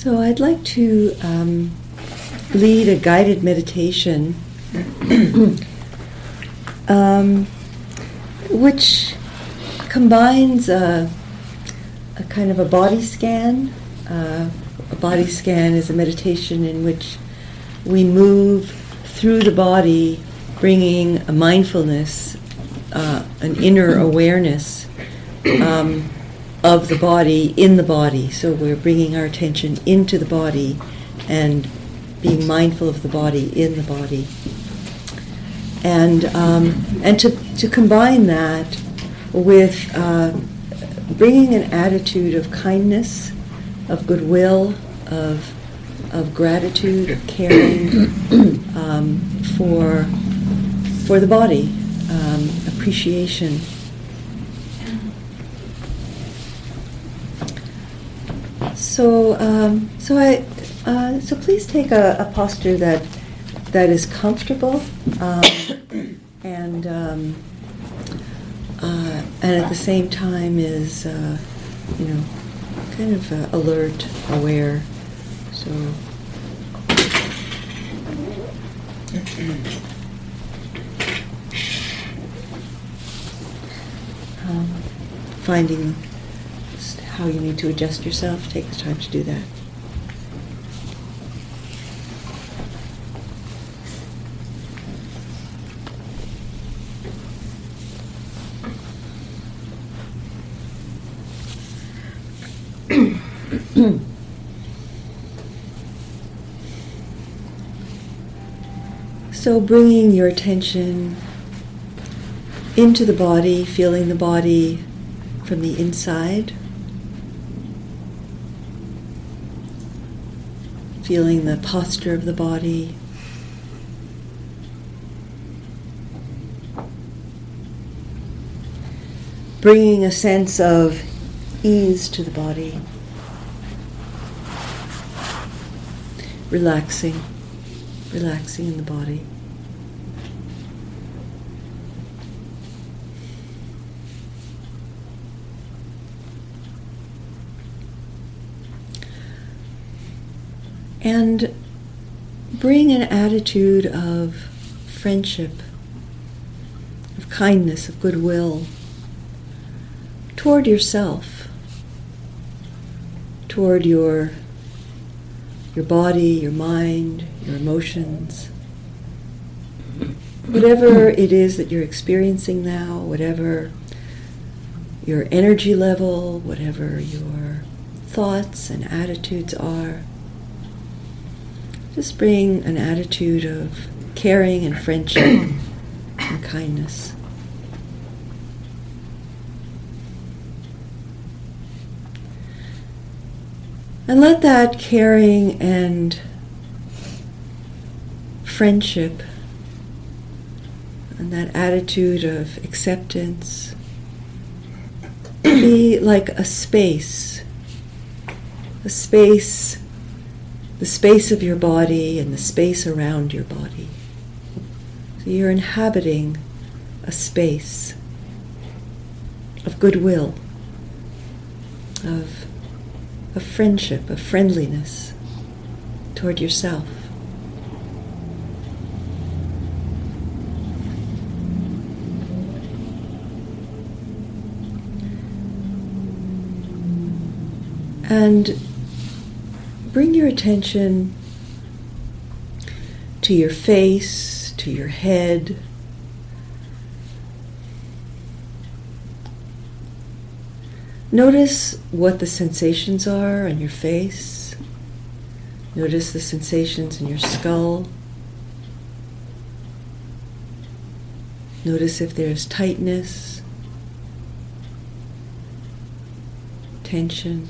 So I'd like to um, lead a guided meditation, um, which combines a, a, kind of a body scan. Uh, a body scan is a meditation in which we move through the body, bringing a mindfulness, uh, an inner awareness. Um, of the body in the body. So we're bringing our attention into the body and being mindful of the body in the body. And, um, and to, to combine that with uh, bringing an attitude of kindness, of goodwill, of, of gratitude, of caring um, for, for the body, um, appreciation. So, um, so I, uh, so please take a, a, posture that that is comfortable, um, and um, uh, and at the same time is, uh, you know, kind of uh, alert, aware. So. Um, finding how you need to adjust yourself, take the time to do that. so bringing your attention into the body, feeling the body from the inside. Feeling the posture of the body. Bringing a sense of ease to the body. Relaxing, relaxing in the body. And bring an attitude of friendship, of kindness, of goodwill toward yourself, toward your your body, your mind, your emotions. Whatever it is that you're experiencing now, whatever your energy level, whatever your thoughts and attitudes are, just bring an attitude of caring and friendship and kindness. And let that caring and friendship and that attitude of acceptance be like a space, a space the space of your body and the space around your body. So you're inhabiting a space of goodwill, of, of friendship, of friendliness toward yourself. And bring your attention to your face, to your head. Notice what the sensations are on your face. Notice the sensations in your skull. Notice if there's tightness, tension.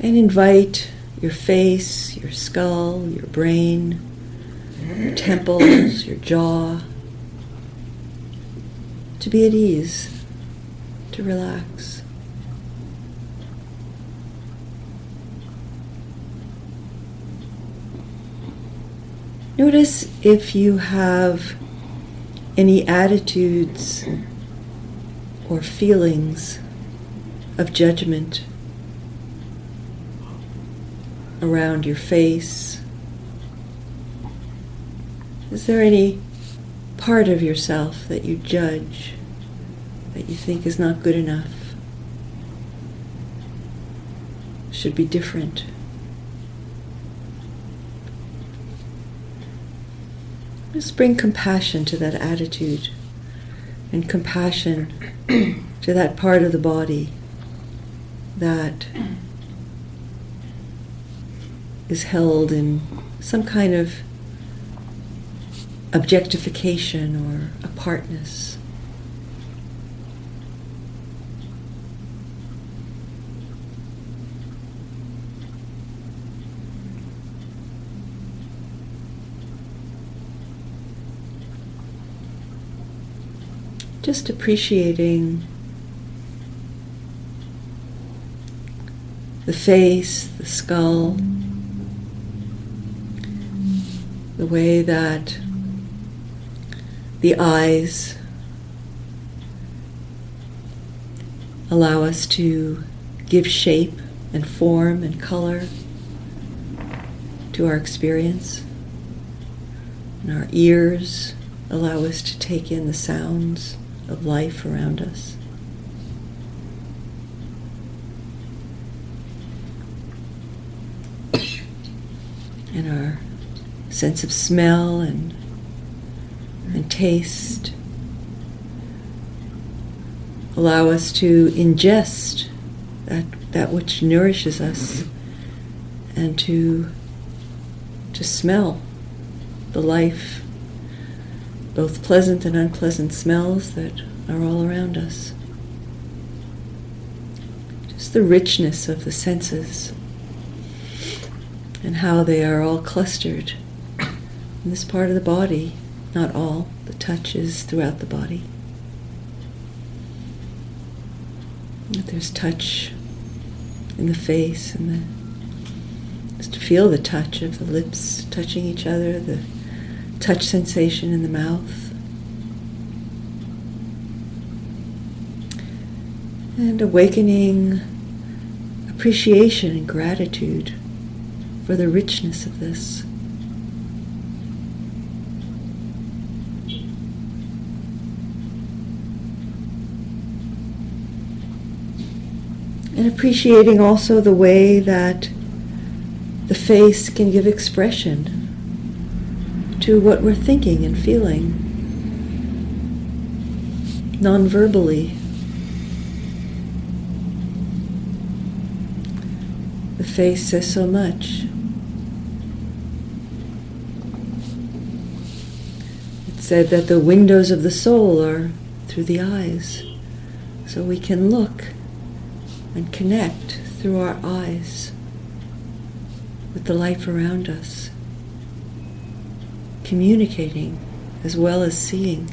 And invite your face, your skull, your brain, your temples, your jaw to be at ease, to relax. Notice if you have any attitudes or feelings of judgment around your face? Is there any part of yourself that you judge, that you think is not good enough, should be different? Just bring compassion to that attitude and compassion to that part of the body that is held in some kind of objectification or apartness. Just appreciating the face, the skull, the way that the eyes allow us to give shape and form and color to our experience. And our ears allow us to take in the sounds of life around us. and our sense of smell and and taste allow us to ingest that that which nourishes us and to to smell the life both pleasant and unpleasant smells that are all around us. Just the richness of the senses and how they are all clustered in this part of the body not all, the touch is throughout the body. There's touch in the face and the, just to feel the touch of the lips touching each other, the touch sensation in the mouth. And awakening appreciation and gratitude for the richness of this. and appreciating also the way that the face can give expression to what we're thinking and feeling non-verbally. The face says so much. It said that the windows of the soul are through the eyes, so we can look and connect through our eyes with the life around us, communicating as well as seeing.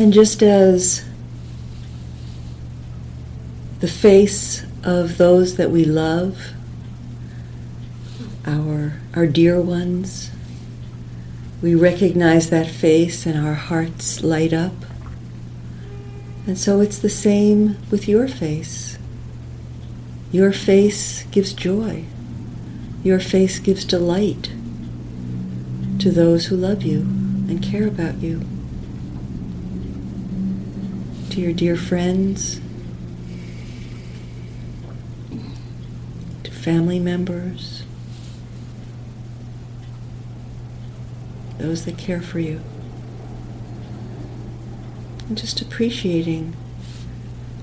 And just as the face of those that we love, our, our dear ones, we recognize that face and our hearts light up. And so it's the same with your face. Your face gives joy. Your face gives delight to those who love you and care about you to your dear friends, to family members, those that care for you. And just appreciating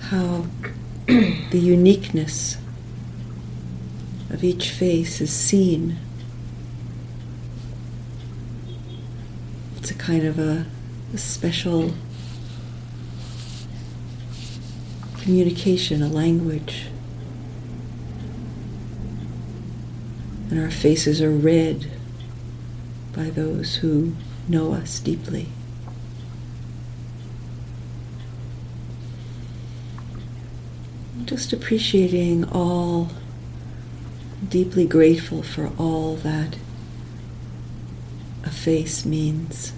how the uniqueness of each face is seen. It's a kind of a, a special communication, a language. And our faces are read by those who know us deeply. Just appreciating all, deeply grateful for all that a face means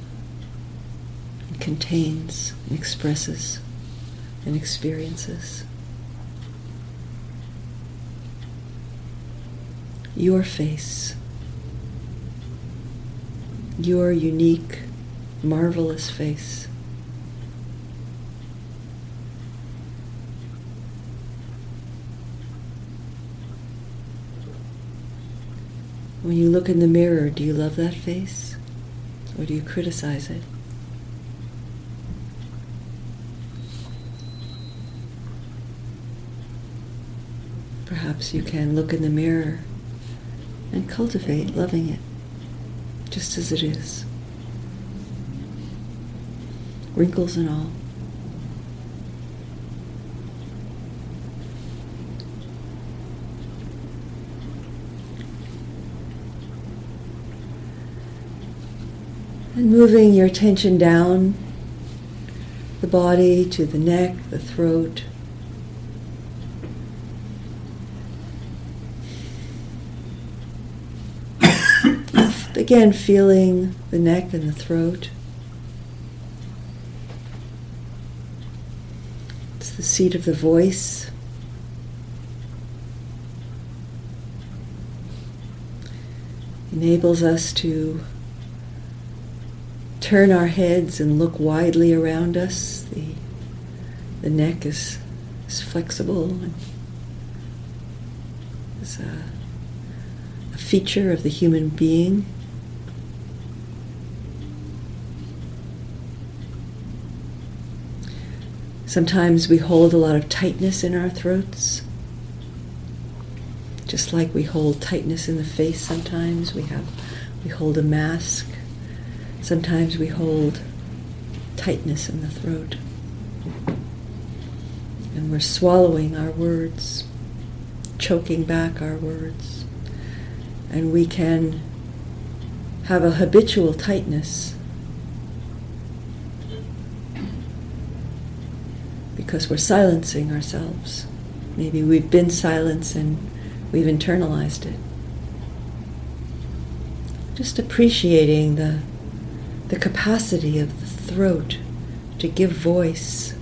and contains and expresses and experiences. Your face, your unique, marvelous face. When you look in the mirror, do you love that face or do you criticize it? Perhaps you can look in the mirror and cultivate loving it just as it is, wrinkles and all. And moving your attention down the body to the neck, the throat. Again, feeling the neck and the throat. It's the seat of the voice. Enables us to turn our heads and look widely around us. The, the neck is, is flexible and is a, a feature of the human being. Sometimes we hold a lot of tightness in our throats. Just like we hold tightness in the face sometimes, we have we hold a mask. Sometimes we hold tightness in the throat. And we're swallowing our words, choking back our words. And we can have a habitual tightness because we're silencing ourselves. Maybe we've been silenced and we've internalized it. Just appreciating the the capacity of the throat to give voice,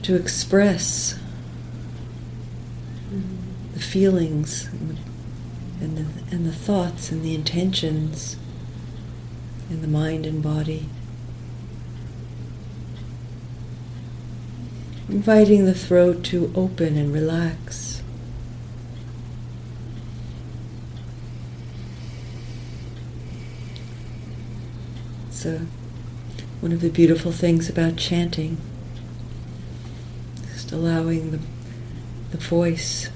to express the feelings and the, and the thoughts and the intentions in the mind and body. Inviting the throat to open and relax. So, one of the beautiful things about chanting. Just allowing the, the voice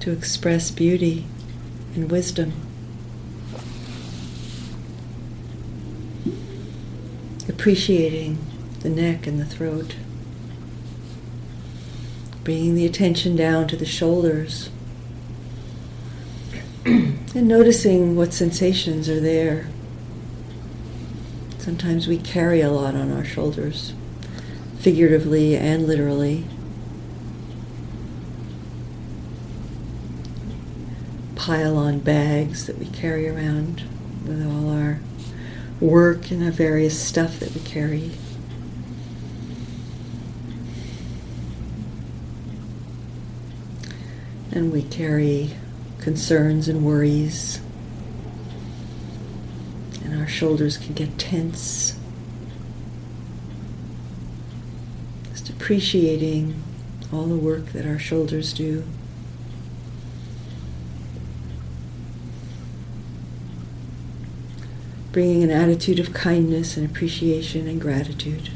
to express beauty and wisdom. Appreciating the neck and the throat. Bringing the attention down to the shoulders. and noticing what sensations are there. Sometimes we carry a lot on our shoulders, figuratively and literally. Pile on bags that we carry around with all our work and our various stuff that we carry. And we carry concerns and worries and our shoulders can get tense. Just appreciating all the work that our shoulders do. Bringing an attitude of kindness and appreciation and gratitude.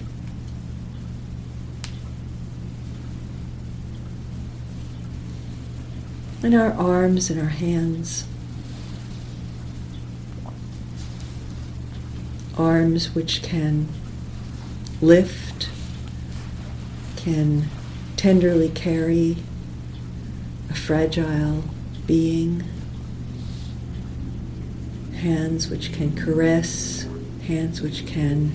And our arms and our hands. arms which can lift, can tenderly carry a fragile being hands which can caress, hands which can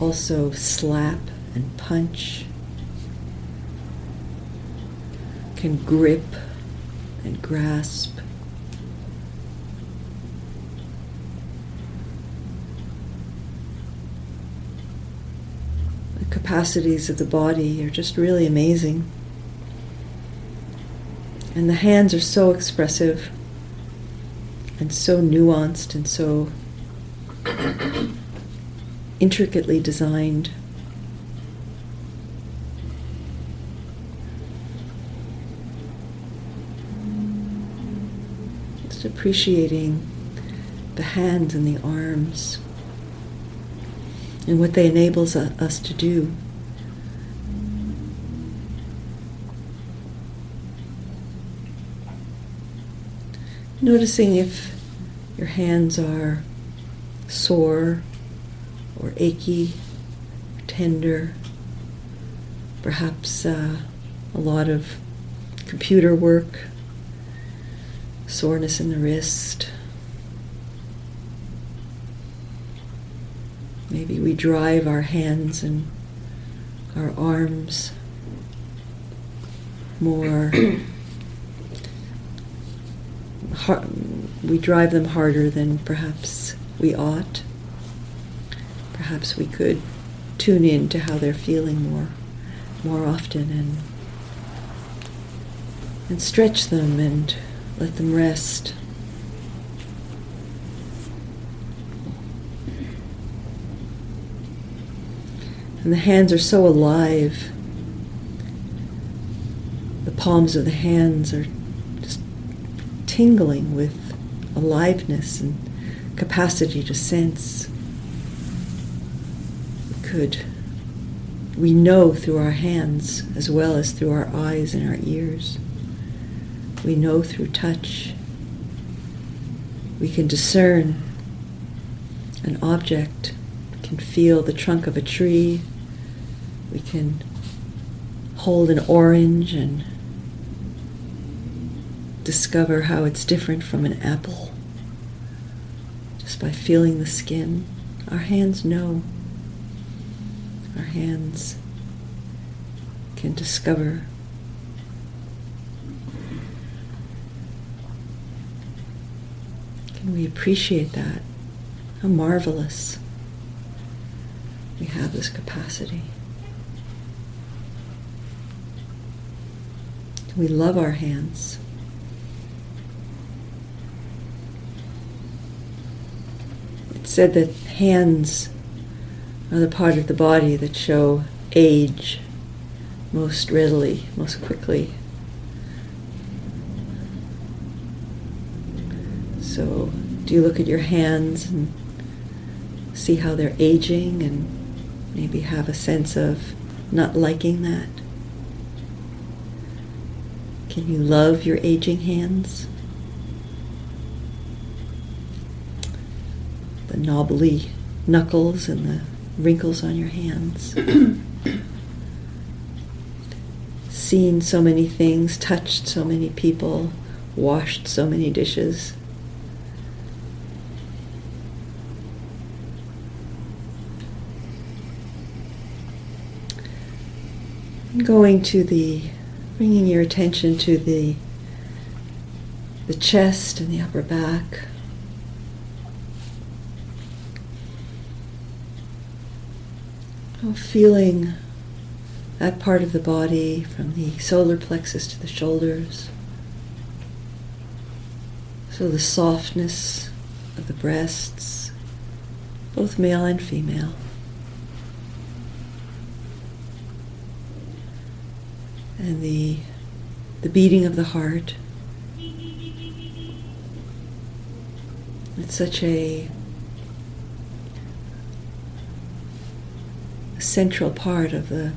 also slap and punch, can grip and grasp. The capacities of the body are just really amazing. And the hands are so expressive and so nuanced and so intricately designed. Just appreciating the hands and the arms and what they enables us to do. Noticing if your hands are sore or achy, tender, perhaps uh, a lot of computer work, soreness in the wrist. Maybe we drive our hands and our arms more. we drive them harder than perhaps we ought. Perhaps we could tune in to how they're feeling more, more often, and and stretch them and let them rest. And the hands are so alive. The palms of the hands are just tingling with aliveness and capacity to sense. We could, we know through our hands as well as through our eyes and our ears. We know through touch. We can discern an object, can feel the trunk of a tree, we can hold an orange and discover how it's different from an apple just by feeling the skin. Our hands know. Our hands can discover. Can we appreciate that? How marvelous we have this capacity. We love our hands. It's said that hands are the part of the body that show age most readily, most quickly. So, do you look at your hands and see how they're aging and maybe have a sense of not liking that? Can you love your aging hands? The knobbly knuckles and the wrinkles on your hands. Seen so many things, touched so many people, washed so many dishes. Going to the Bringing your attention to the, the chest and the upper back. Oh, feeling that part of the body from the solar plexus to the shoulders. So the softness of the breasts, both male and female. And the, the beating of the heart. It's such a, a central part of the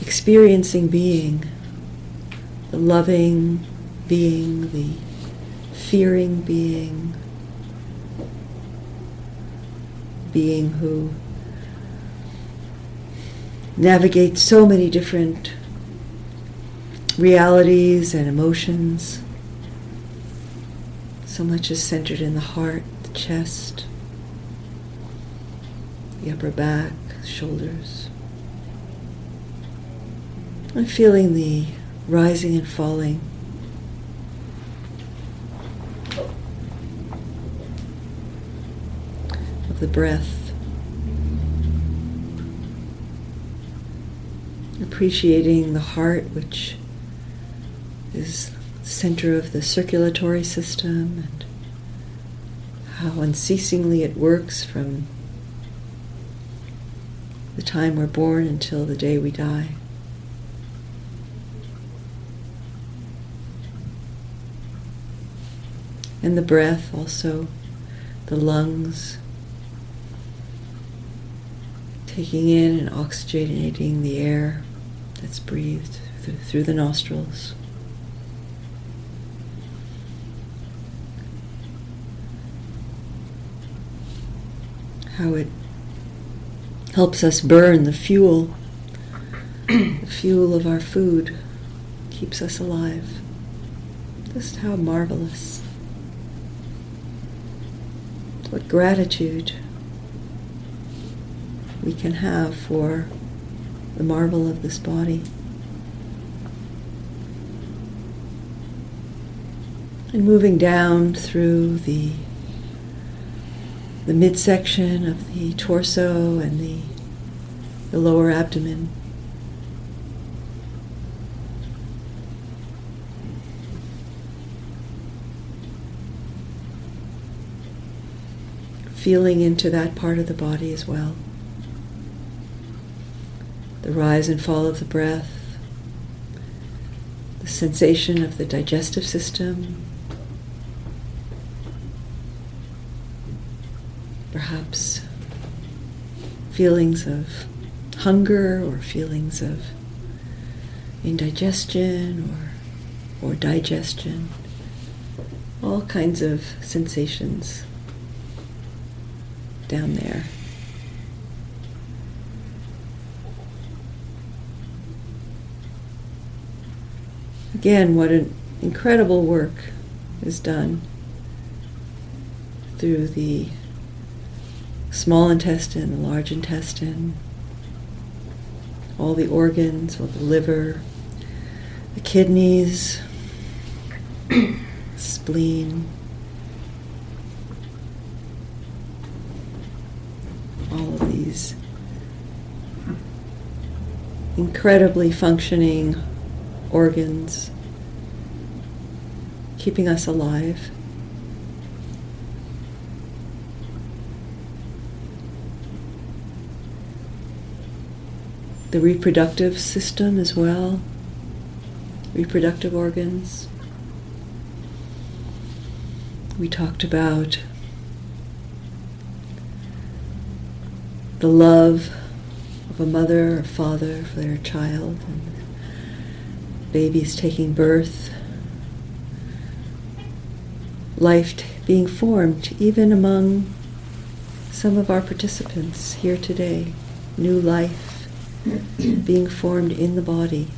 experiencing being, the loving being, the fearing being, being who navigates so many different realities and emotions. So much is centered in the heart, the chest, the upper back, shoulders. I'm feeling the rising and falling of the breath. Appreciating the heart, which is the center of the circulatory system, and how unceasingly it works from the time we're born until the day we die. And the breath also, the lungs, taking in and oxygenating the air that's breathed through, through the nostrils. How it helps us burn the fuel, the fuel of our food, keeps us alive. Just how marvelous. What gratitude we can have for the marvel of this body. And moving down through the the midsection of the torso and the, the lower abdomen. Feeling into that part of the body as well. The rise and fall of the breath, the sensation of the digestive system, perhaps feelings of hunger or feelings of indigestion or, or digestion, all kinds of sensations down there. Again, what an incredible work is done through the small intestine, the large intestine, all the organs, all the liver, the kidneys, spleen, all of these incredibly functioning organs, keeping us alive. The reproductive system as well, reproductive organs. We talked about the love of a mother or father for their child, and babies taking birth, life t- being formed even among some of our participants here today, new life being formed in the body.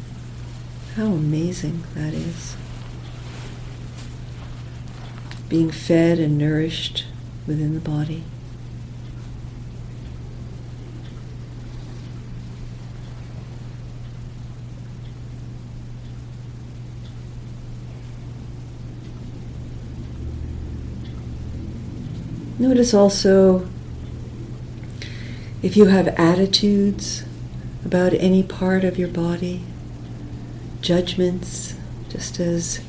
How amazing that is. Being fed and nourished within the body. Notice also if you have attitudes about any part of your body, judgments, just as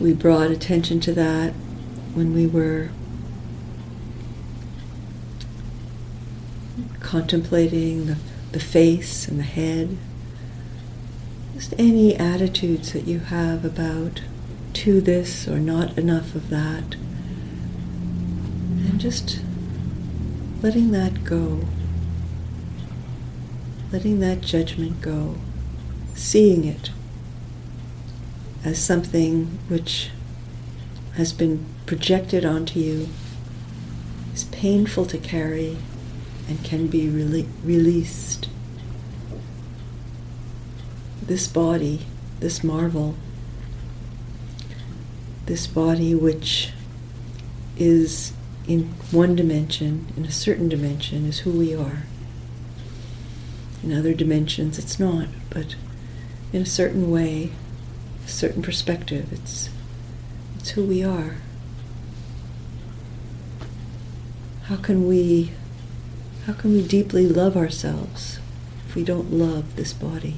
we brought attention to that when we were contemplating the, the face and the head. Just any attitudes that you have about to this or not enough of that. And just letting that go, letting that judgment go, seeing it as something which has been projected onto you, is painful to carry, and can be rele- released. This body, this marvel, this body which is in one dimension, in a certain dimension, is who we are. In other dimensions, it's not, but in a certain way, a certain perspective, it's, it's who we are. How can we how can we deeply love ourselves if we don't love this body?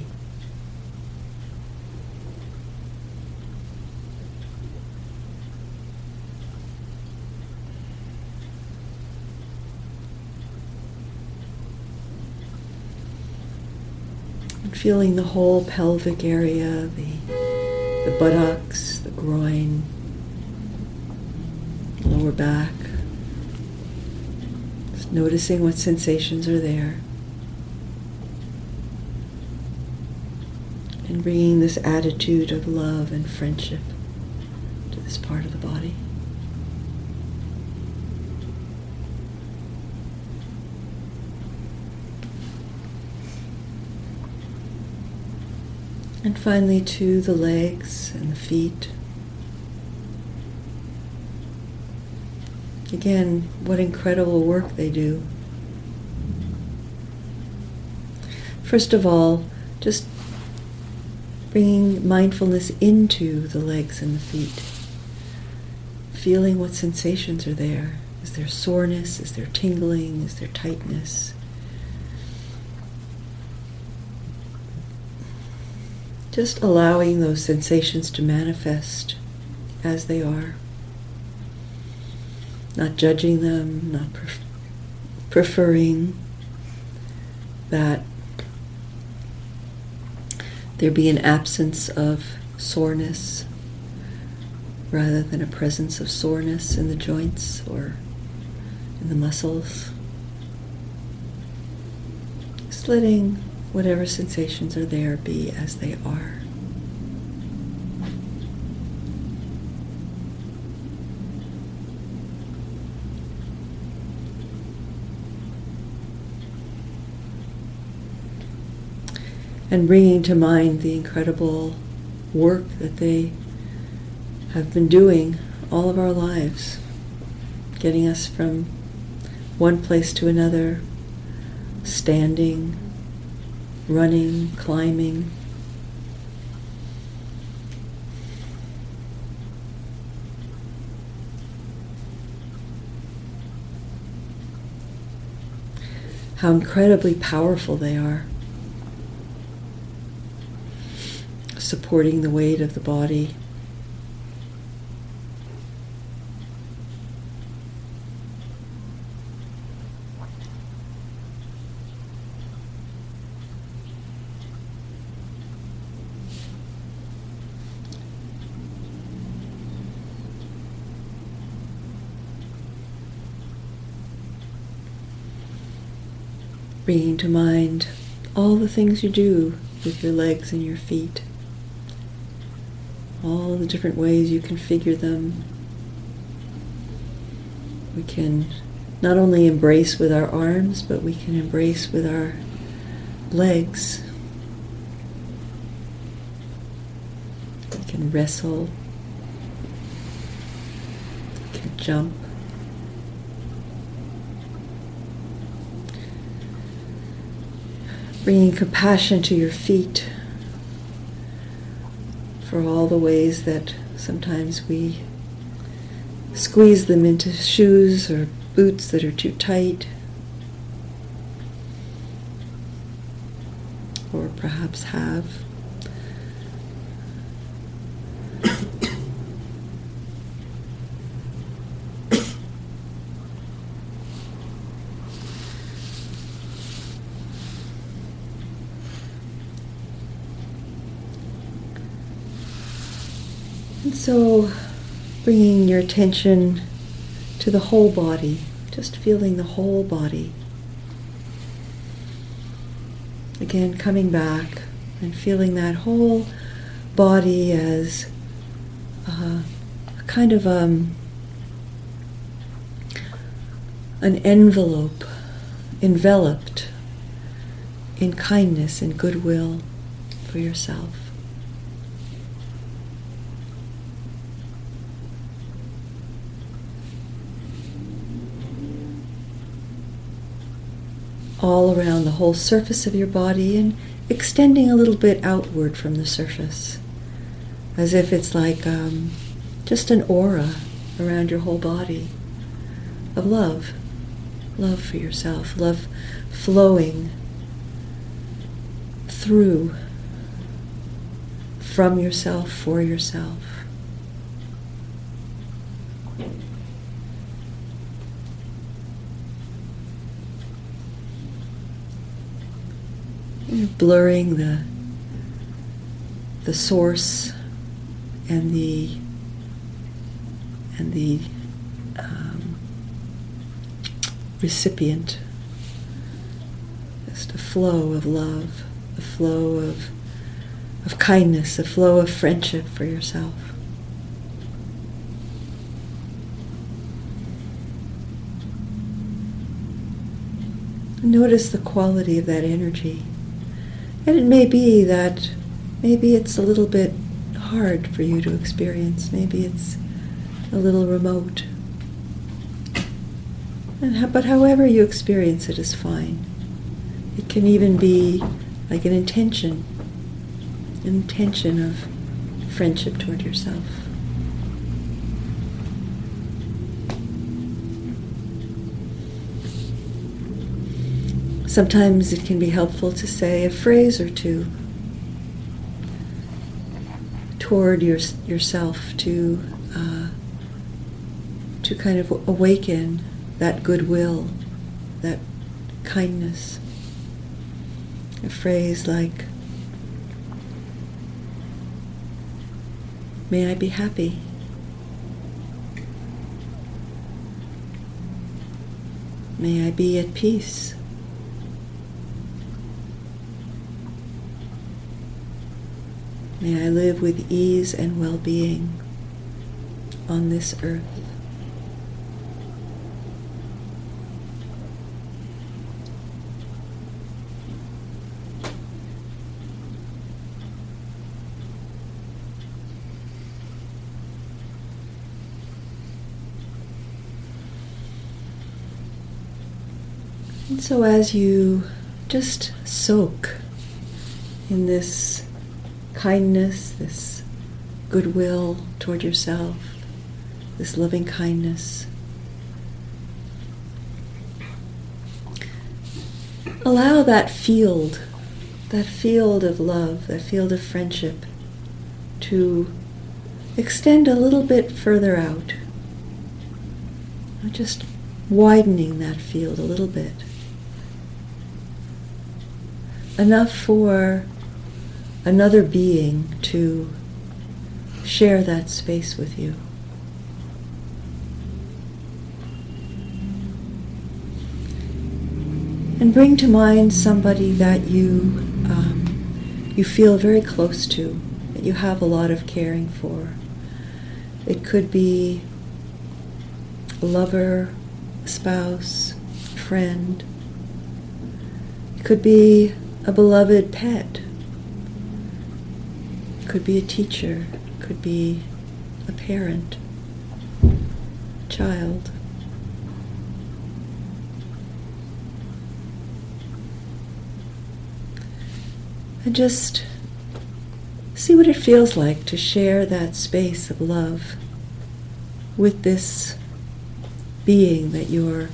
And feeling the whole pelvic area, the, the buttocks, the groin, lower back. Just noticing what sensations are there. And bringing this attitude of love and friendship to this part of the body. And finally to the legs and the feet. Again, what incredible work they do. First of all, just bringing mindfulness into the legs and the feet. Feeling what sensations are there. Is there soreness? Is there tingling? Is there tightness? Just allowing those sensations to manifest as they are. Not judging them, not pref- preferring that there be an absence of soreness rather than a presence of soreness in the joints or in the muscles. Just letting whatever sensations are there be as they are. And bringing to mind the incredible work that they have been doing all of our lives, getting us from one place to another, standing, running, climbing. How incredibly powerful they are. Supporting the weight of the body. Bringing to mind all the things you do with your legs and your feet, all the different ways you configure them. We can not only embrace with our arms, but we can embrace with our legs. We can wrestle, we can jump. Bringing compassion to your feet for all the ways that sometimes we squeeze them into shoes or boots that are too tight, or perhaps have. And so, bringing your attention to the whole body, just feeling the whole body. Again, coming back and feeling that whole body as uh, a kind of um, an envelope enveloped in kindness and goodwill for yourself. All around the whole surface of your body and extending a little bit outward from the surface, as if it's like um, just an aura around your whole body of love, love for yourself, love flowing through, from yourself, for yourself. You're blurring the the source and the and the um, recipient. Just a flow of love, a flow of of kindness, a flow of friendship for yourself. Notice the quality of that energy. And it may be that maybe it's a little bit hard for you to experience. Maybe it's a little remote. But however you experience it is fine. It can even be like an intention, an intention of friendship toward yourself. Sometimes it can be helpful to say a phrase or two toward your, yourself to uh, to kind of awaken that goodwill, that kindness. A phrase like, May I be happy. May I be at peace. May I live with ease and well being on this earth. And so, as you just soak in this kindness, this goodwill toward yourself, this loving kindness. Allow that field, that field of love, that field of friendship to extend a little bit further out. Just widening that field a little bit. Enough for another being to share that space with you. And bring to mind somebody that you um, you feel very close to, that you have a lot of caring for. It could be a lover, a spouse, a friend. It could be a beloved pet could be a teacher, could be a parent, child. And just see what it feels like to share that space of love with this being that you're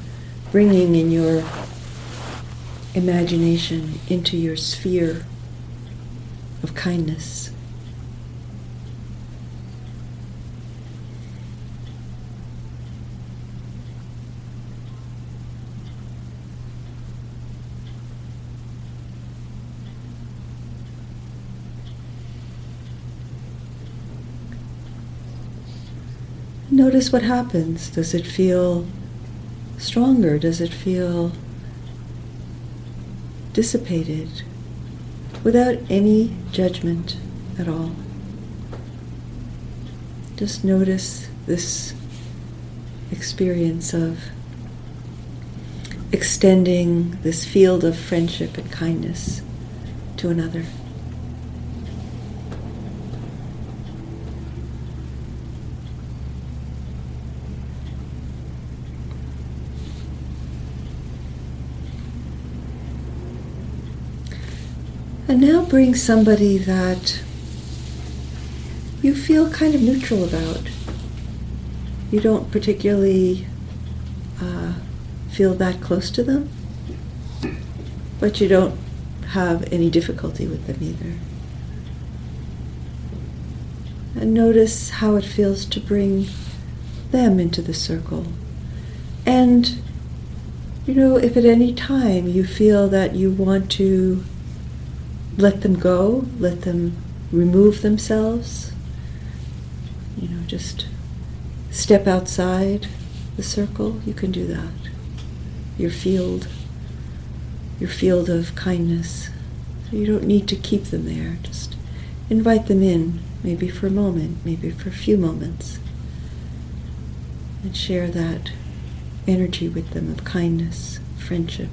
bringing in your imagination into your sphere of kindness. Notice what happens. Does it feel stronger? Does it feel dissipated without any judgment at all? Just notice this experience of extending this field of friendship and kindness to another. And now bring somebody that you feel kind of neutral about. You don't particularly uh, feel that close to them, but you don't have any difficulty with them either. And notice how it feels to bring them into the circle. And, you know, if at any time you feel that you want to let them go, let them remove themselves, you know, just step outside the circle, you can do that. Your field, your field of kindness. So you don't need to keep them there. Just invite them in, maybe for a moment, maybe for a few moments, and share that energy with them of kindness, friendship.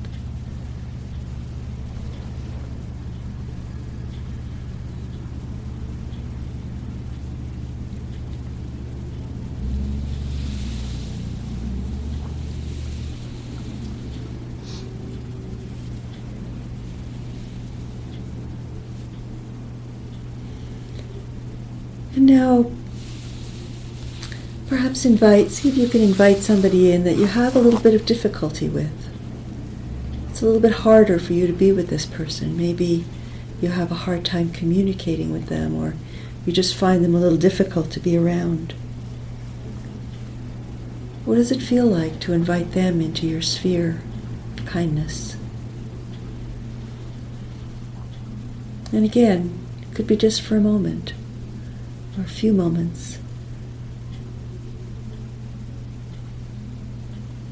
And now, perhaps invite, see if you can invite somebody in that you have a little bit of difficulty with. It's a little bit harder for you to be with this person. Maybe you have a hard time communicating with them, or you just find them a little difficult to be around. What does it feel like to invite them into your sphere of kindness? And again, it could be just for a moment or a few moments.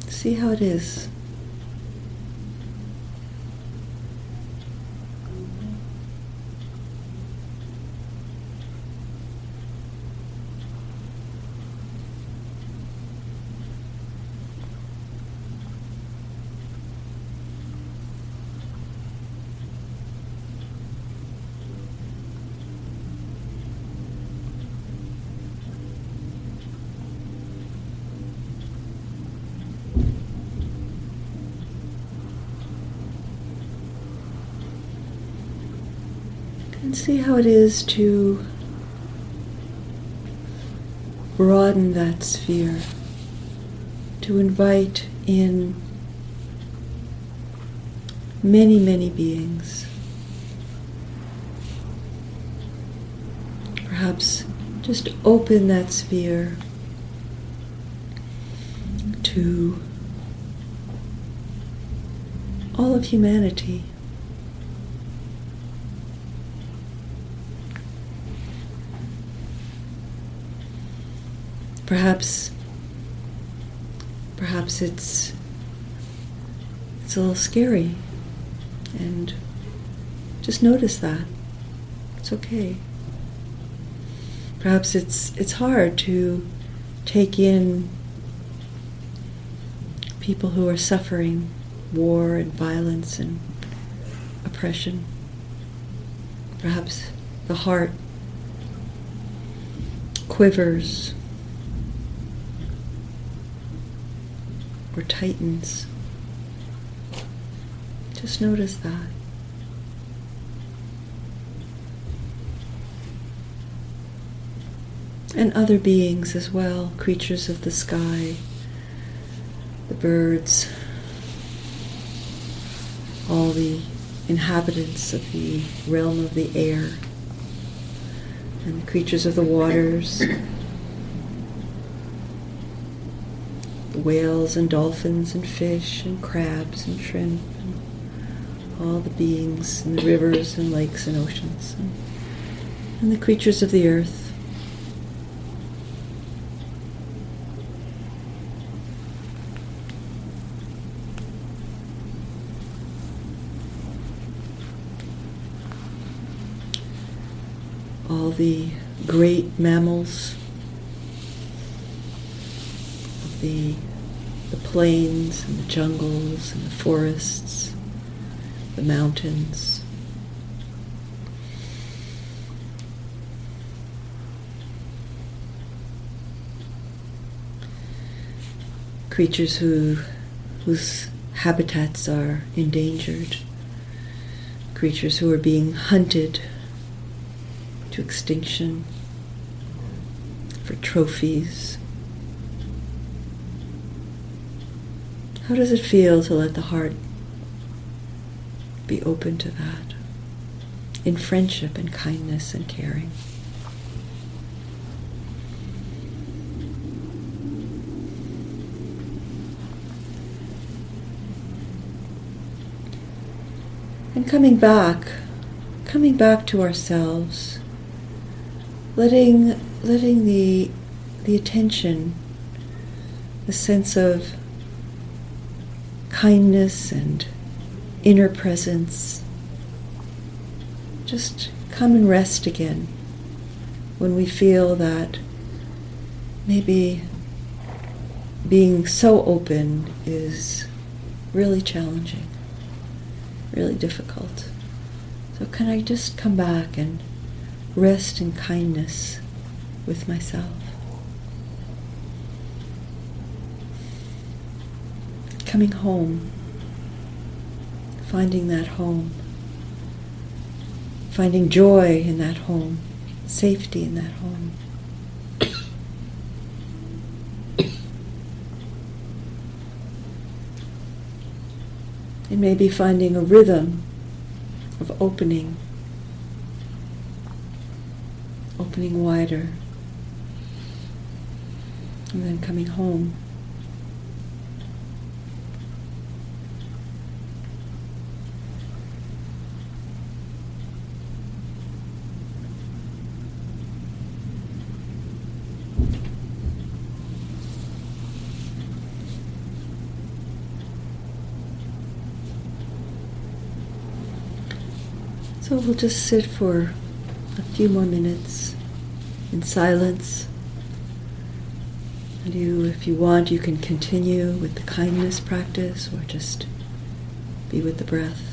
See how it is. And see how it is to broaden that sphere, to invite in many, many beings. Perhaps just open that sphere to all of humanity. Perhaps perhaps it's it's a little scary and just notice that. It's okay. Perhaps it's it's hard to take in people who are suffering war and violence and oppression. Perhaps the heart quivers or tightens. Just notice that. And other beings as well, creatures of the sky, the birds, all the inhabitants of the realm of the air, and the creatures of the waters. Whales and dolphins and fish and crabs and shrimp and all the beings in the rivers and lakes and oceans and, and the creatures of the earth. All the great mammals the, the plains and the jungles and the forests, the mountains. Creatures who, whose habitats are endangered, creatures who are being hunted to extinction for trophies. How does it feel to let the heart be open to that in friendship and kindness and caring? And coming back, coming back to ourselves, letting letting the the attention, the sense of kindness and inner presence just come and rest again when we feel that maybe being so open is really challenging really difficult. So, can I just come back and rest in kindness with myself? Coming home, finding that home, finding joy in that home, safety in that home. It may be finding a rhythm of opening, opening wider, and then coming home. So we'll just sit for a few more minutes in silence. And you, if you want, you can continue with the kindness practice or just be with the breath.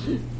Mm-hmm.